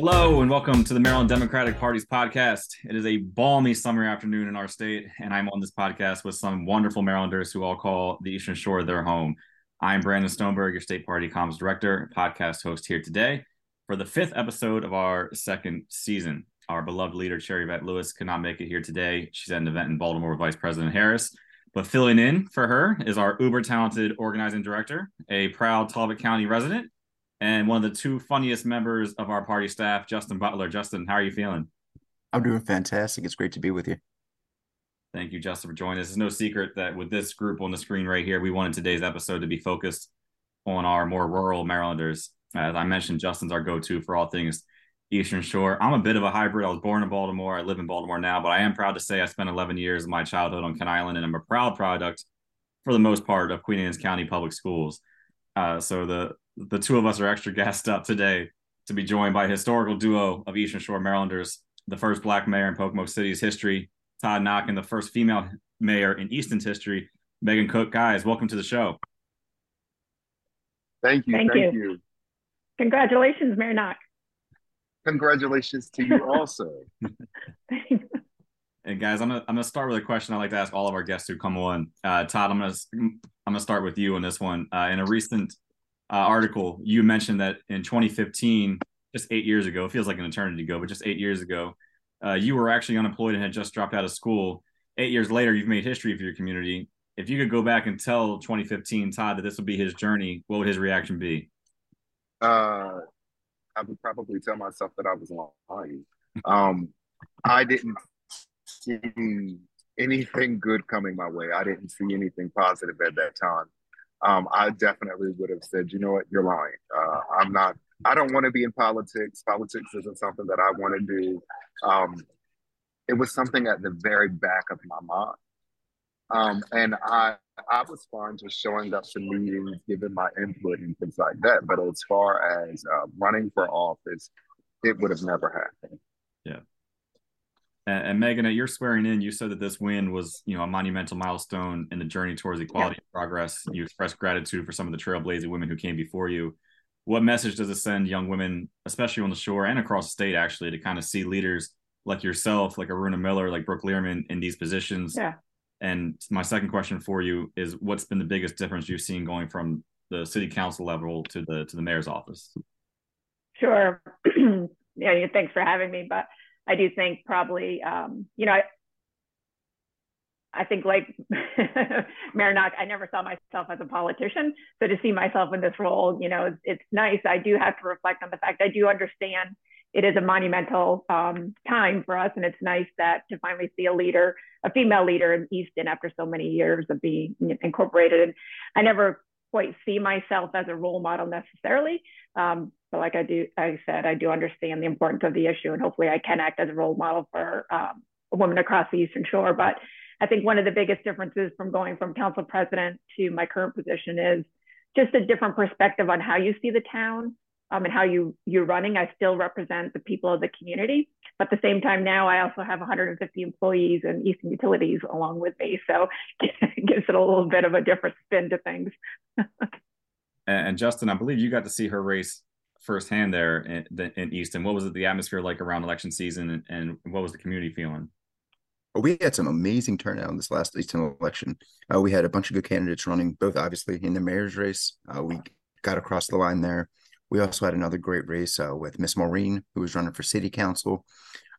Hello and welcome to the Maryland Democratic Party's podcast. It is a balmy summer afternoon in our state, and I'm on this podcast with some wonderful Marylanders who all call the Eastern Shore their home. I'm Brandon Stoneberg, your state party comms director, podcast host here today for the fifth episode of our second season. Our beloved leader, Cherry Yvette Lewis, could not make it here today. She's at an event in Baltimore with Vice President Harris. But filling in for her is our uber talented organizing director, a proud Talbot County resident, and one of the two funniest members of our party staff, Justin Butler. Justin, how are you feeling? I'm doing fantastic. It's great to be with you. Thank you, Justin, for joining us. It's no secret that with this group on the screen right here, we wanted today's episode to be focused on our more rural Marylanders. As I mentioned, Justin's our go to for all things Eastern Shore. I'm a bit of a hybrid. I was born in Baltimore. I live in Baltimore now, but I am proud to say I spent 11 years of my childhood on Kent Island, and I'm a proud product, for the most part, of Queen Anne's County Public Schools. Uh, so the the two of us are extra gassed up today to be joined by a historical duo of Eastern Shore Marylanders, the first Black mayor in Pocomoke City's history, Todd Nock, and the first female mayor in Easton's history, Megan Cook. Guys, welcome to the show. Thank you. Thank, thank you. you. Congratulations, Mayor Nock. Congratulations to you also. And guys, I'm gonna I'm gonna start with a question I like to ask all of our guests who come on. Uh, Todd, I'm gonna I'm gonna start with you on this one. Uh, in a recent uh, article, you mentioned that in 2015, just eight years ago, it feels like an eternity ago, but just eight years ago, uh, you were actually unemployed and had just dropped out of school. Eight years later, you've made history for your community. If you could go back and tell 2015 Todd that this would be his journey, what would his reaction be? Uh, I would probably tell myself that I was lying. Um, I didn't see anything good coming my way. I didn't see anything positive at that time. Um, I definitely would have said, you know what, you're lying. Uh, I'm not. I don't want to be in politics. Politics isn't something that I want to do. Um, it was something at the very back of my mind. Um, and I I was fine just showing up to meetings, giving my input and things like that. But as far as uh, running for office, it would have never happened. Yeah. And, and, Megan, at your swearing in, you said that this win was, you know, a monumental milestone in the journey towards equality yeah. and progress. You expressed gratitude for some of the trailblazing women who came before you. What message does it send young women, especially on the shore and across the state, actually, to kind of see leaders like yourself, like Aruna Miller, like Brooke Lierman in these positions? Yeah and my second question for you is what's been the biggest difference you've seen going from the city council level to the to the mayor's office? Sure. yeah, thanks for having me. But I do think probably um, you know, I I think like Mayor Nock, I never saw myself as a politician. So to see myself in this role, you know, it's, it's nice. I do have to reflect on the fact I do understand it is a monumental um, time for us. And it's nice that to finally see a leader, a female leader in Easton after so many years of being incorporated. And I never quite see myself as a role model necessarily. Um, but like I do, I said, I do understand the importance of the issue and hopefully I can act as a role model for um, women across the Eastern Shore. But I think one of the biggest differences from going from council president to my current position is just a different perspective on how you see the town, um, and how you you're running. I still represent the people of the community, but at the same time now I also have 150 employees and Easton Utilities along with me, so it gives it a little bit of a different spin to things. and Justin, I believe you got to see her race firsthand there in, in Easton. What was it, the atmosphere like around election season, and, and what was the community feeling? We had some amazing turnout in this last Easton election. Uh, we had a bunch of good candidates running, both obviously in the mayor's race. Uh, we got across the line there. We also had another great race uh, with Miss Maureen, who was running for city council.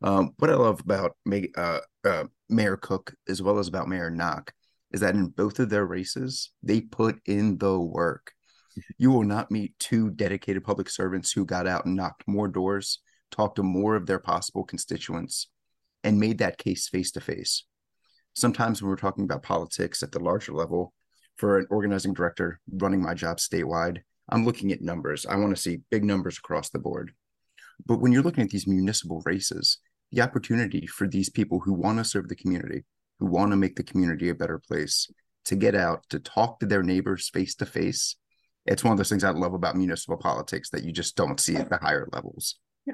Um, what I love about uh, uh, Mayor Cook, as well as about Mayor Nock, is that in both of their races, they put in the work. You will not meet two dedicated public servants who got out and knocked more doors, talked to more of their possible constituents, and made that case face to face. Sometimes when we're talking about politics at the larger level, for an organizing director running my job statewide, I'm looking at numbers. I want to see big numbers across the board. But when you're looking at these municipal races, the opportunity for these people who want to serve the community, who want to make the community a better place, to get out, to talk to their neighbors face to face, it's one of those things I love about municipal politics that you just don't see at the higher levels. Yeah.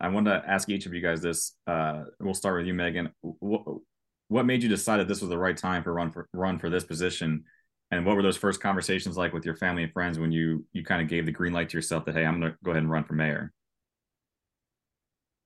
I want to ask each of you guys this. Uh, we'll start with you, Megan. What, what made you decide that this was the right time for run for run for this position? And what were those first conversations like with your family and friends when you you kind of gave the green light to yourself that hey, I'm going to go ahead and run for mayor?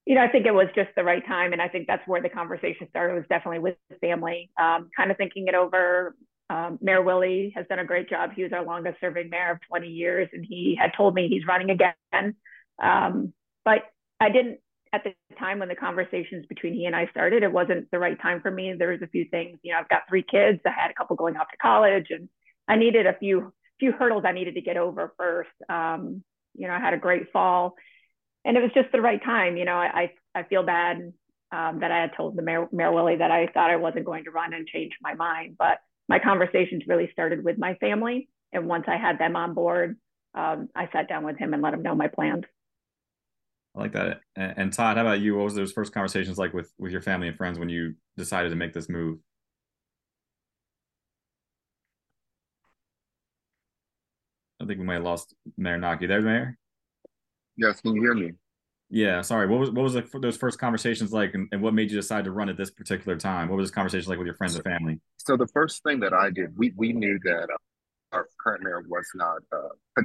you know, I think it was just the right time. And I think that's where the conversation started was definitely with family, um, kind of thinking it over. Um, mayor Willey has done a great job. He was our longest serving mayor of 20 years, and he had told me he's running again. Um, but I didn't, at the time when the conversations between he and I started, it wasn't the right time for me. There was a few things, you know, I've got three kids. I had a couple going off to college, and I needed a few few hurdles I needed to get over first. Um, you know, I had a great fall and it was just the right time. You know, I I feel bad um, that I had told the mayor, Mayor Willey that I thought I wasn't going to run and change my mind, but my conversations really started with my family, and once I had them on board, um, I sat down with him and let him know my plans. I like that. And, and Todd, how about you? What was those first conversations like with with your family and friends when you decided to make this move? I think we might have lost Mayor Naki. There, Mayor. Yes, can you hear me? Yeah, sorry. What was what was the, those first conversations like, and, and, what made you decide to run at this particular time? What was this conversation like with your friends and family? So the first thing that I did, we we knew that uh, our current mayor was not uh,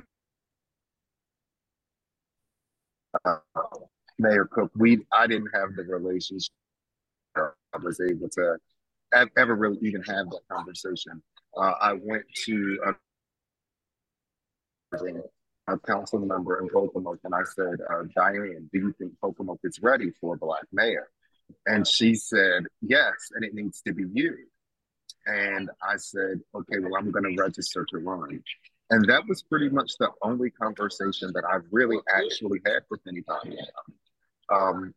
uh, Mayor Cook. We I didn't have the relationship. I was able to ever really even have that conversation. Uh, I went to a council member in Pocomoke, and I said, uh, Diane, do you think Pocomoke is ready for a black mayor? And she said, yes, and it needs to be you. And I said, okay, well, I'm going to register to run. And that was pretty much the only conversation that I've really actually had with anybody. Um,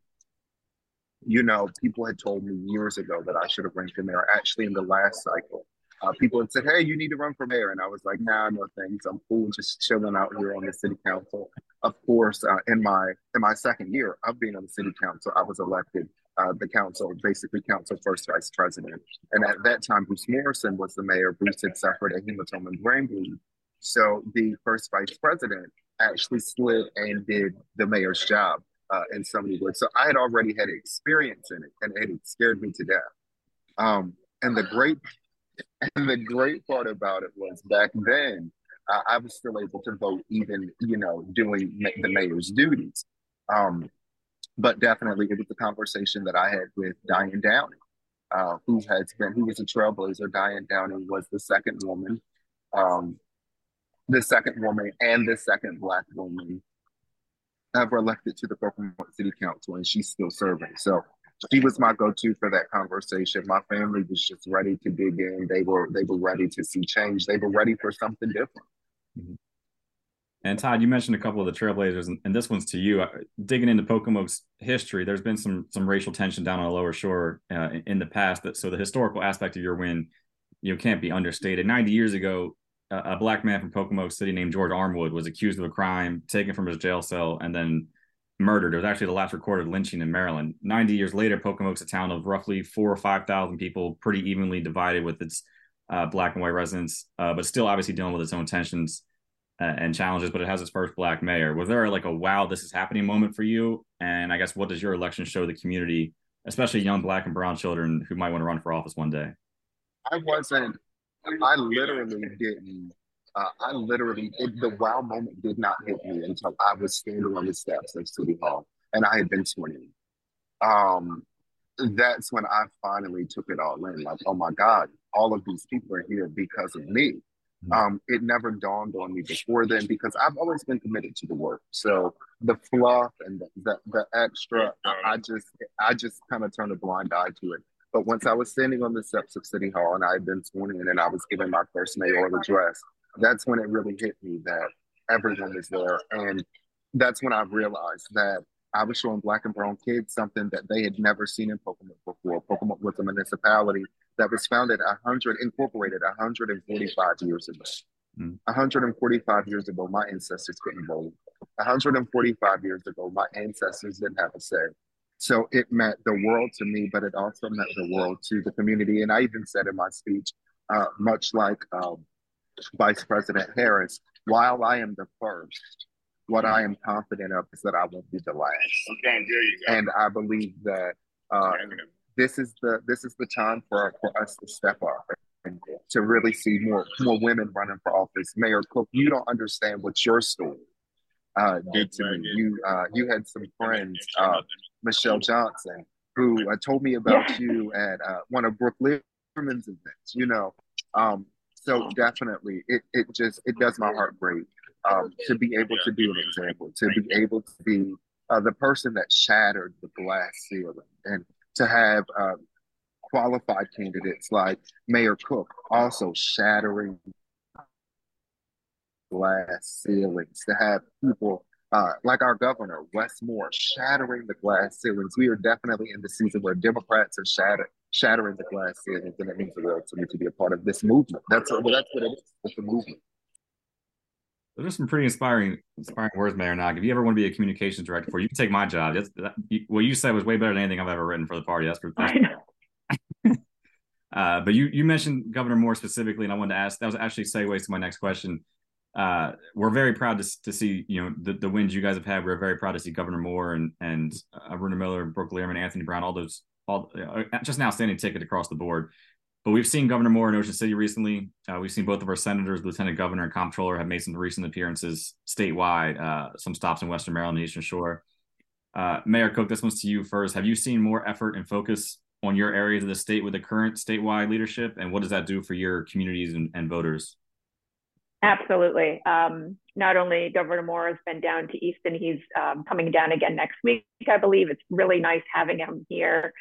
you know, people had told me years ago that I should have run for mayor. Actually, in the last cycle, uh, people had said, "Hey, you need to run for mayor," and I was like, "Nah, no thanks. I'm cool, just chilling out here on the city council." Of course, uh, in my in my second year of being on the city council, I was elected uh, the council, basically council first vice president, and at that time, Bruce Morrison was the mayor. Bruce had suffered a hematoma and brain bleed, so the first vice president actually slid and did the mayor's job uh, in so many ways. So I had already had experience in it, and it scared me to death. Um, and the great and the great part about it was back then, I was still able to vote, even you know, doing ma- the mayor's duties. Um, but definitely, it was a conversation that I had with Diane Downing, uh, who has been who was a trailblazer. Diane Downing was the second woman, um, the second woman, and the second black woman ever elected to the Brooklyn City Council, and she's still serving. So she was my go-to for that conversation. My family was just ready to dig in. They were they were ready to see change. They were ready for something different. Mm-hmm. And Todd, you mentioned a couple of the Trailblazers, and, and this one's to you. Uh, digging into Pocomoke's history, there's been some some racial tension down on the lower shore uh, in, the past. That so the historical aspect of your win, you know, can't be understated. 90 years ago, a, a black man from Pocomoke City named George Armwood was accused of a crime, taken from his jail cell, and then murdered. It was actually the last recorded lynching in Maryland. 90 years later, Pocomoke's a town of roughly four or 5,000 people, pretty evenly divided with its uh, black and white residents, uh, but still obviously dealing with its own tensions uh, and challenges. But it has its first black mayor. Was there like a wow, this is happening moment for you? And I guess what does your election show the community, especially young black and brown children who might want to run for office one day? I wasn't, I literally didn't uh, I literally, it, the wow moment did not hit me until I was standing on the steps of City Hall and I had been 20. Um, that's when I finally took it all in. Like, oh my God, all of these people are here because of me. Mm-hmm. Um, it never dawned on me before then because I've always been committed to the work. So the fluff and the, the, the extra, I just I just kind of turned a blind eye to it. But once I was standing on the steps of City Hall and I had been sworn in and I was given my first mayoral address, that's when it really hit me that everyone was there. And that's when I realized that I was showing black and brown kids something that they had never seen in Pocomoke before. Pocomoke was a municipality that was founded 100, incorporated 145 years ago. Mm. 145 years ago, my ancestors couldn't vote. 145 years ago, my ancestors didn't have a say. So it meant the world to me, but it also meant the world to the community. And I even said in my speech, uh, much like um, Vice President Harris, while I am the first, what I am confident of is that I won't be the last. Okay, there you go. And I believe that uh, this is the this is the time for, for us to step up and to really see more more women running for office. Mayor Cook, you don't understand what your story uh, did to me. You uh, you had some friends, uh, Michelle Johnson, who uh, told me about you at uh, one of Brooke Lierman's events. You know, um, so definitely, it it just it does my heart break um, to be able to be an example, to be able to be uh, the person that shattered the glass ceiling, and to have um, qualified candidates like Mayor Cook also shattering glass ceilings, to have people uh, like our governor, Wes Moore, shattering the glass ceilings. We are definitely in the season where Democrats are shatter, shattering the glass ceilings, and it means the world to me to be a part of this movement. That's, well, that's what it is. It's a movement. Those are some pretty inspiring, inspiring words, Mayor Nock. If you ever want to be a communications director for, you can take my job. That's, that, what you said was way better than anything I've ever written for the party. That's for. That's uh, but you you mentioned Governor Moore specifically, and I wanted to ask. That was actually segues to my next question. Uh, we're very proud to, to see you know the, the wins you guys have had. We're very proud to see Governor Moore and and uh, Aruna Miller, Brooke Lierman, Anthony Brown, all those all uh, just an outstanding ticket across the board. But we've seen Governor Moore in Ocean City recently. Uh, we've seen both of our senators, Lieutenant Governor and Comptroller, have made some recent appearances statewide, uh, some stops in Western Maryland, the Eastern Shore. Uh, Mayor Cook, this one's to you first. Have you seen more effort and focus on your areas of the state with the current statewide leadership, and what does that do for your communities and, and voters? Absolutely. Um, not only Governor Moore has been down to Easton, he's um, coming down again next week, I believe. It's really nice having him here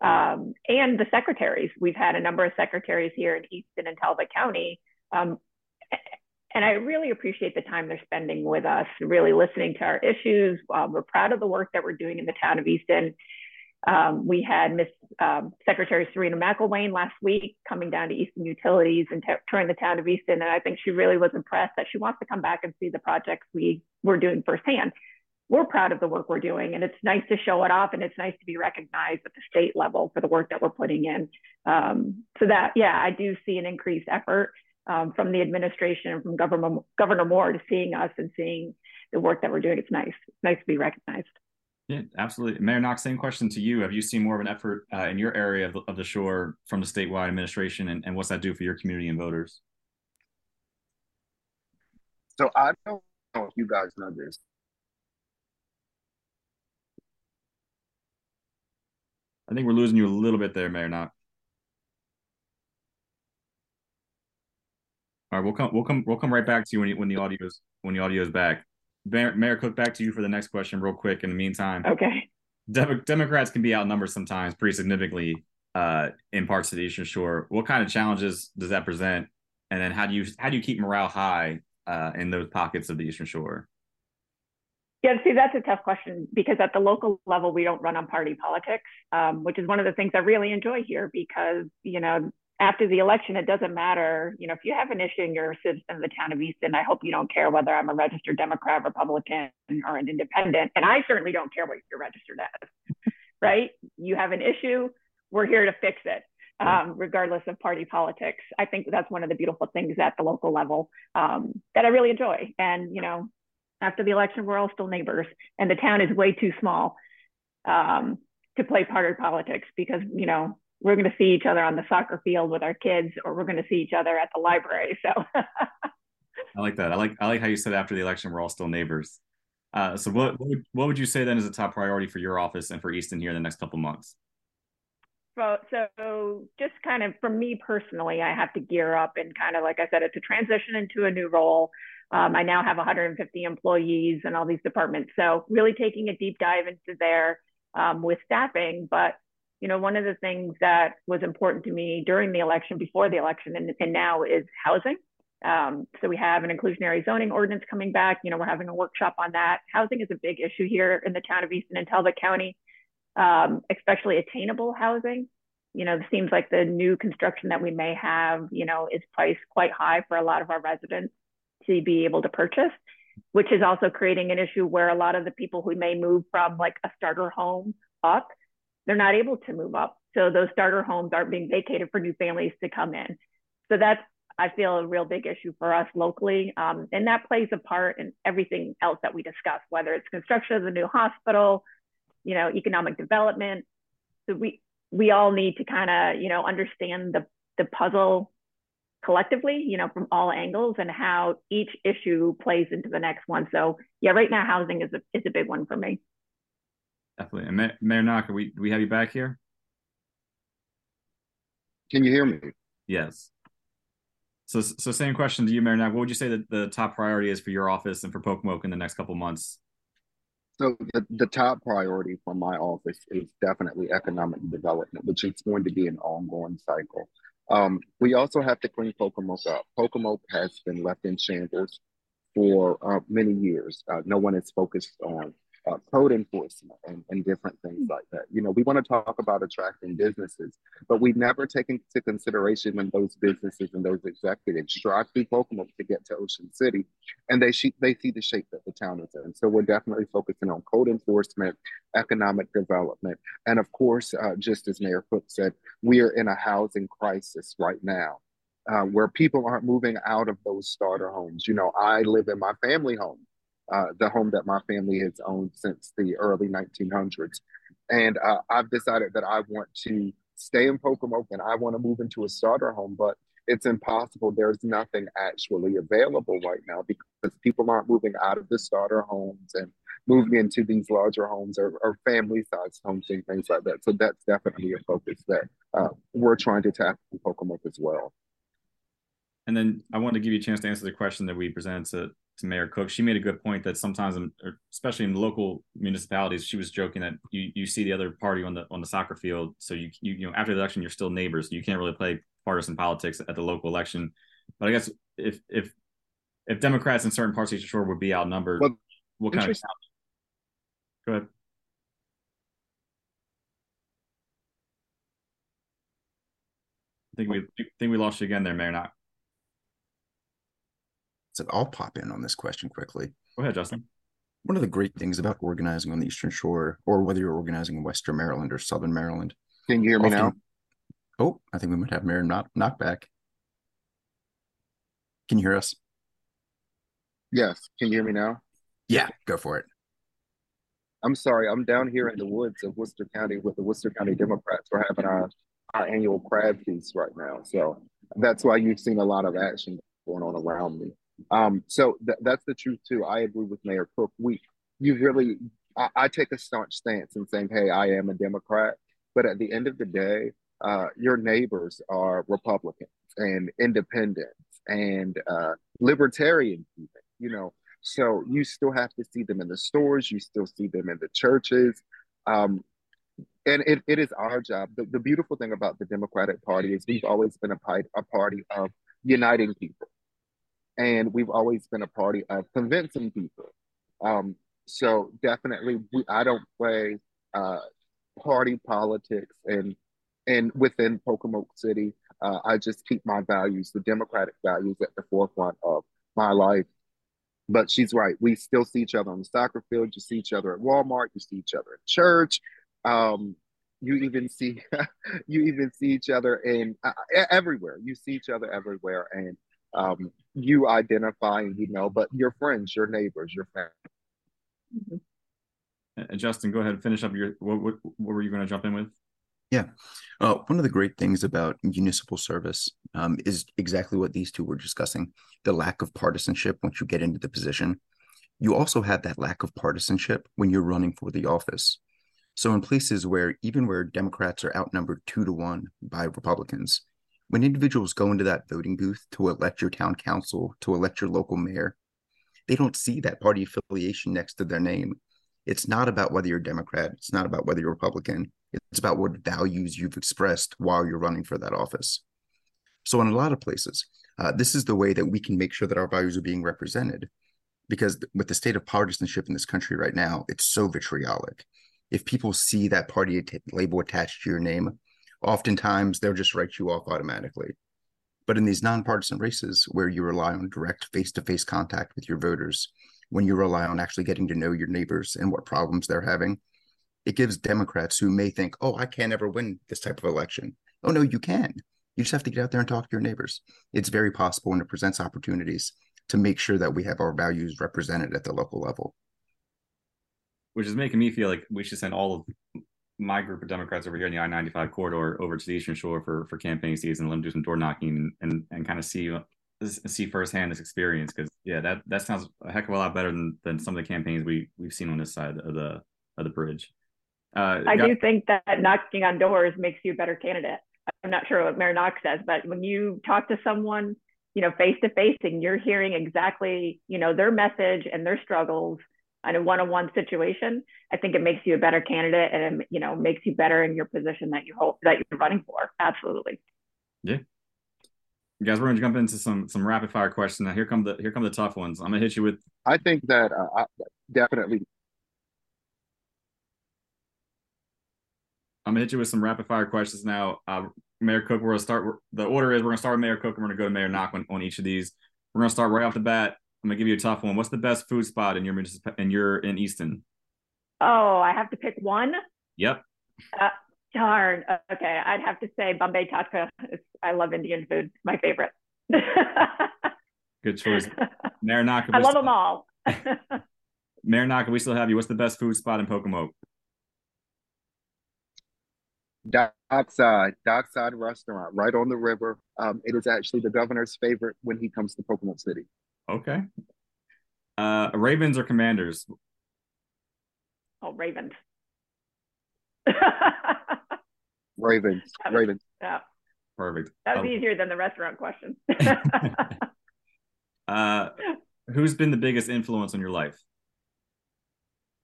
um, and the secretaries. We've had a number of secretaries here in Easton and Talbot County. Um, and I really appreciate the time they're spending with us, really listening to our issues. Um, we're proud of the work that we're doing in the town of Easton. Um, we had Miss um, Secretary Serena McIlwain last week coming down to Easton Utilities and touring the town of Easton, and I think she really was impressed that she wants to come back and see the projects we were doing firsthand we're proud of the work we're doing and it's nice to show it off and it's nice to be recognized at the state level for the work that we're putting in. Um, so that yeah i do see an increased effort um, from the administration and from governor, governor moore to seeing us and seeing the work that we're doing. It's nice it's nice to be recognized. Yeah absolutely. Mayor knox same question to you. Have you seen more of an effort uh, in your area of the, of the shore from the statewide administration and, and what's that do for your community and voters? So i don't know if you guys know this I think we're losing you a little bit there, Mayor Nock. All right, we'll come, we'll come, we'll come right back to you when, you, when the audio is when the audio is back. Mayor, Mayor Cook, back to you for the next question, real quick. In the meantime, okay. Dem- Democrats can be outnumbered sometimes, pretty significantly, uh, in parts of the Eastern Shore. What kind of challenges does that present? And then how do you how do you keep morale high uh, in those pockets of the Eastern Shore? Yeah, see, that's a tough question because at the local level, we don't run on party politics, um, which is one of the things I really enjoy here because, you know, after the election, it doesn't matter. You know, if you have an issue and you're a citizen of the town of Easton, I hope you don't care whether I'm a registered Democrat, Republican, or an independent. And I certainly don't care what you're registered as, right? You have an issue, we're here to fix it. Um, regardless of party politics. I think that's one of the beautiful things at the local level um, that I really enjoy. And, you know, after the election, we're all still neighbors, and the town is way too small um, to play party politics because you know we're going to see each other on the soccer field with our kids, or we're going to see each other at the library. So I like that. I like I like how you said after the election, we're all still neighbors. Uh, so what what would, what would you say then is a top priority for your office and for Easton here in the next couple months? So, so just kind of for me personally, I have to gear up and kind of like I said, it's a transition into a new role. Um, I now have 150 employees and all these departments. So really taking a deep dive into there um, with staffing. But, you know, one of the things that was important to me during the election, before the election, and, and now is housing. Um, so we have an inclusionary zoning ordinance coming back. You know, we're having a workshop on that. Housing is a big issue here in the town of Easton and Talbot County, um, especially attainable housing. You know, it seems like the new construction that we may have, you know, is priced quite high for a lot of our residents to be able to purchase, which is also creating an issue where a lot of the people who may move from like a starter home up, they're not able to move up. So those starter homes aren't being vacated for new families to come in. So that's, I feel, a real big issue for us locally. Um, and that plays a part in everything else that we discuss, whether it's construction of the new hospital, you know, economic development. So we, we all need to kind of, you know, understand the, the puzzle collectively, you know, from all angles and how each issue plays into the next one. So yeah, right now housing is a is a big one for me. Definitely. And Mayor Knocker, we do we have you back here? Can you hear me? Yes. So so same question to you, Mayor Knocker. What would you say that the top priority is for your office and for Pocomoke in the next couple months? So the, the top priority for my office is definitely economic development, which is going to be an ongoing cycle. Um, we also have to clean Pocomoke up. Pocomoke has been left in shambles for uh, many years. Uh, no one is focused on uh, code enforcement and, and different things like that. You know, we want to talk about attracting businesses, but we've never taken into consideration when those businesses and those executives drive through Pocomoke to get to Ocean City, and they she- they see the shape that the town is in. So we're definitely focusing on code enforcement, economic development, and of course, uh, just as Mayor Cook said, we are in a housing crisis right now. Uh, where people aren't moving out of those starter homes. You know, I live in my family home uh, the home that my family has owned since the early 1900s. And uh, I've decided that I want to stay in Pocomoke and I want to move into a starter home, but it's impossible. There's nothing actually available right now because people aren't moving out of the starter homes and moving into these larger homes or, or family sized homes and things like that. So that's definitely a focus that uh, we're trying to tackle in Pocomoke as well. And then I want to give you a chance to answer the question that we presented to to Mayor Cook, she made a good point that sometimes, in, especially in local municipalities, she was joking that you, you see the other party on the on the soccer field, so you, you you know after the election you're still neighbors. You can't really play partisan politics at the local election. But I guess if if if Democrats in certain parts of Eastern Shore would be outnumbered, well, what kind of go ahead? I think we I think we lost you again there, Mayor. Not so I'll pop in on this question quickly. Go ahead, Justin. One of the great things about organizing on the Eastern Shore, or whether you're organizing in Western Maryland or Southern Maryland. Can you hear me often, now? Oh, I think we might have Mayor Nock, knock back. Can you hear us? Yes. Can you hear me now? Yeah, go for it. I'm sorry. I'm down here in the woods of Worcester County with the Worcester County Democrats. We're having our, our annual crab feast right now. So that's why you've seen a lot of action going on around me. Um, so th- that's the truth too. I agree with Mayor Cook. We, you really, I, I, take a staunch stance in saying, hey, I am a Democrat, but at the end of the day, uh, your neighbors are Republicans and independents and uh, libertarians, even. You know, so you still have to see them in the stores. You still see them in the churches. Um, and it, it is our job. The, the beautiful thing about the Democratic Party is we've always been a, a party of uniting people and we've always been a party of convincing people. Um, so definitely, we, I don't play uh, party politics, and and within Pocomoke City, uh, I just keep my values, the democratic values, at the forefront of my life. But she's right. We still see each other on the soccer field. You see each other at Walmart. You see each other at church. Um, you even see you even see each other in uh, everywhere. You see each other everywhere, and um, you identifying, you know, but your friends, your neighbors, your family. And Justin, go ahead and finish up your. What, what, what were you going to jump in with? Yeah. Uh, one of the great things about municipal service um, is exactly what these two were discussing the lack of partisanship once you get into the position. You also have that lack of partisanship when you're running for the office. So, in places where even where Democrats are outnumbered two to one by Republicans, when individuals go into that voting booth to elect your town council, to elect your local mayor, they don't see that party affiliation next to their name. It's not about whether you're Democrat, it's not about whether you're Republican, it's about what values you've expressed while you're running for that office. So, in a lot of places, uh, this is the way that we can make sure that our values are being represented. Because with the state of partisanship in this country right now, it's so vitriolic. If people see that party label attached to your name, oftentimes they'll just write you off automatically. But in these nonpartisan races where you rely on direct face to face contact with your voters, when you rely on actually getting to know your neighbors and what problems they're having, it gives Democrats who may think, oh, I can't ever win this type of election. Oh, no, you can. You just have to get out there and talk to your neighbors. It's very possible and it presents opportunities to make sure that we have our values represented at the local level. Which is making me feel like we should send all of my group of Democrats over here in the I ninety five corridor over to the Eastern Shore for for campaign season. Let them do some door knocking and and, and kind of see see firsthand this experience because yeah, that that sounds a heck of a lot better than than some of the campaigns we we've seen on this side of the of the bridge. Uh, I got, do think that knocking on doors makes you a better candidate. I'm not sure what Mayor Knox says, but when you talk to someone, you know, face to face, and you're hearing exactly, you know, their message and their struggles in a one-on-one situation, I think it makes you a better candidate, and you know, makes you better in your position that you hope that you're running for. Absolutely. Yeah, guys, we're gonna jump into some some rapid fire questions now. Here come the here come the tough ones. I'm gonna hit you with. I think that uh, I, definitely. I'm gonna hit you with some rapid fire questions now. Uh, Mayor Cook, we're gonna start. The order is we're gonna start with Mayor Cook and we're gonna go to Mayor Nock on, on each of these. We're gonna start right off the bat. I'm gonna give you a tough one. What's the best food spot in your in your in Easton? Oh, I have to pick one. Yep. Uh, Darn. Okay, I'd have to say Bombay Tadka. I love Indian food. My favorite. Good choice. Marinaka. I love still, them all. Marinaka, we still have you. What's the best food spot in Pocomoke? Dockside, Dockside Restaurant, right on the river. Um, it is actually the governor's favorite when he comes to Pocomoke City. Okay. Uh, Ravens or Commanders? Oh, Ravens. Ravens. Ravens. Yeah. Perfect. That was easier than the restaurant question. uh, who's been the biggest influence on your life?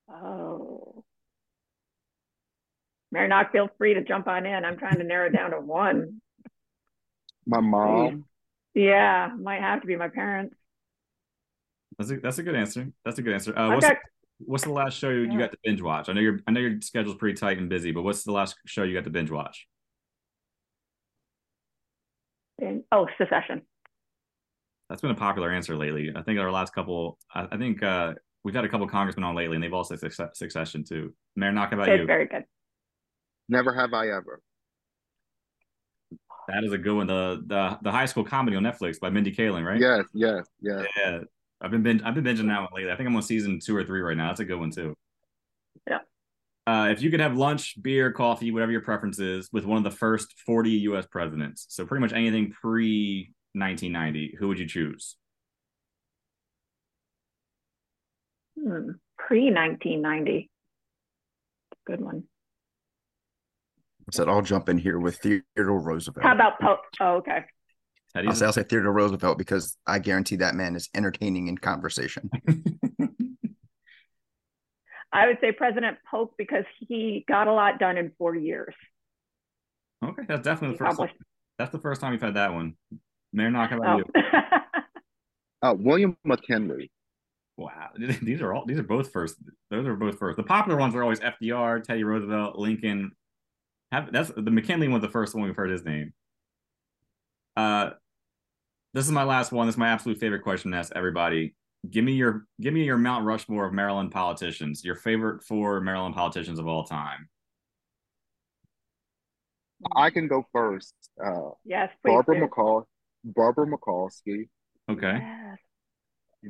Oh. Mayor Nock, feel free to jump on in. I'm trying to narrow down to one. My mom. Yeah, might have to be my parents. That's a that's a good answer. That's a good answer. Uh, what's, got, the, what's the last show you, yeah. you got to binge watch? I know your I know your schedule's pretty tight and busy, but what's the last show you got to binge watch? oh, Succession. That's been a popular answer lately. I think our last couple, I, I think uh, we've had a couple congressmen on lately, and they've all said Succession too. Mayor, Nock about it's you. Very good. Never have I ever. That is a good one. The the the high school comedy on Netflix by Mindy Kaling, right? Yes, yes, yes. Yeah, I've been binge, I've been binging that one lately. I think I'm on season two or three right now. That's a good one too. Yeah. Uh, if you could have lunch, beer, coffee, whatever your preference is, with one of the first 40 U.S. presidents, so pretty much anything pre 1990, who would you choose? Hmm. Pre 1990. Good one. I said I'll jump in here with Theodore Roosevelt. How about Pope? Oh, okay. I'll say, I'll say Theodore Roosevelt because I guarantee that man is entertaining in conversation. I would say President Polk because he got a lot done in four years. Okay, that's definitely the first. Time. That's the first time you've had that one. Mayor, Nock about oh. you. uh, William McKinley. Wow, these are all these are both first. Those are both first. The popular ones are always FDR, Teddy Roosevelt, Lincoln. Have, that's the McKinley one. The first one we've heard his name. Uh, this is my last one. This is my absolute favorite question to ask everybody. Give me your give me your Mount Rushmore of Maryland politicians. Your favorite four Maryland politicians of all time. I can go first. Uh, yes, Barbara do. McCall, Barbara Mikulski. Okay. Yes.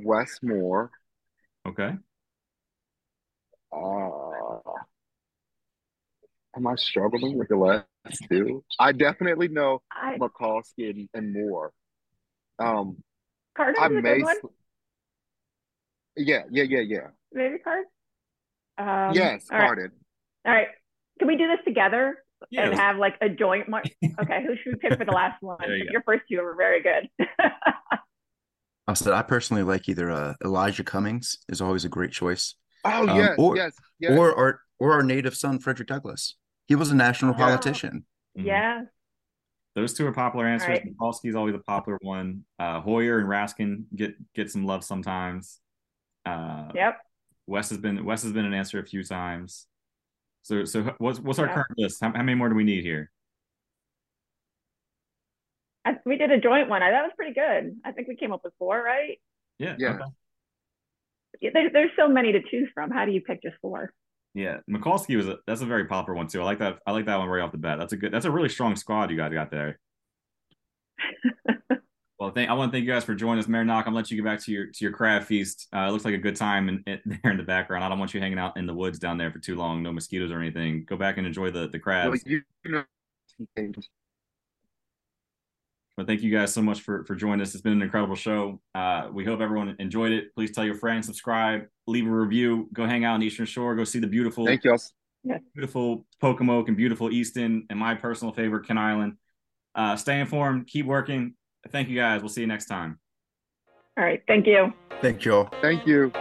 Wes Moore. Okay. Uh, am I struggling with the last two? I definitely know I, Mikulski and, and Moore. Um, Carter I may. Yeah, yeah, yeah, yeah. Maybe card. Um, yes, carded. All right. Can we do this together yeah, and have like a joint mark? okay, who should we pick for the last one? You Your first two were very good. I said I personally like either uh, Elijah Cummings is always a great choice. Oh um, yes, or, yes, yes, or our or our native son Frederick Douglass. He was a national yeah. politician. Yeah. Those two are popular answers. Right. Mikulski's always a popular one. Uh, Hoyer and Raskin get get some love sometimes. Uh, yep. Wes has been Wes has been an answer a few times. So so what's what's our current list? How, how many more do we need here? I, we did a joint one. I, that was pretty good. I think we came up with four, right? Yeah. Yeah. Okay. There, there's so many to choose from. How do you pick just four? Yeah, Mikulski was a that's a very popular one too. I like that. I like that one right off the bat. That's a good. That's a really strong squad you guys got there. well, Well, thank, I want to thank you guys for joining us, Mayor Nock. I'm gonna let you get back to your to your crab feast. Uh, it looks like a good time in, in, there in the background. I don't want you hanging out in the woods down there for too long. No mosquitoes or anything. Go back and enjoy the the crabs. Well, you know, but thank you guys so much for for joining us. It's been an incredible show. Uh, we hope everyone enjoyed it. Please tell your friends, subscribe, leave a review, go hang out on Eastern Shore, go see the beautiful, thank you, beautiful Pocomoke and beautiful Easton, and my personal favorite, Kent Island. Uh, stay informed, keep working. Thank you guys. We'll see you next time. All right. Thank you. Thank you all. Thank you.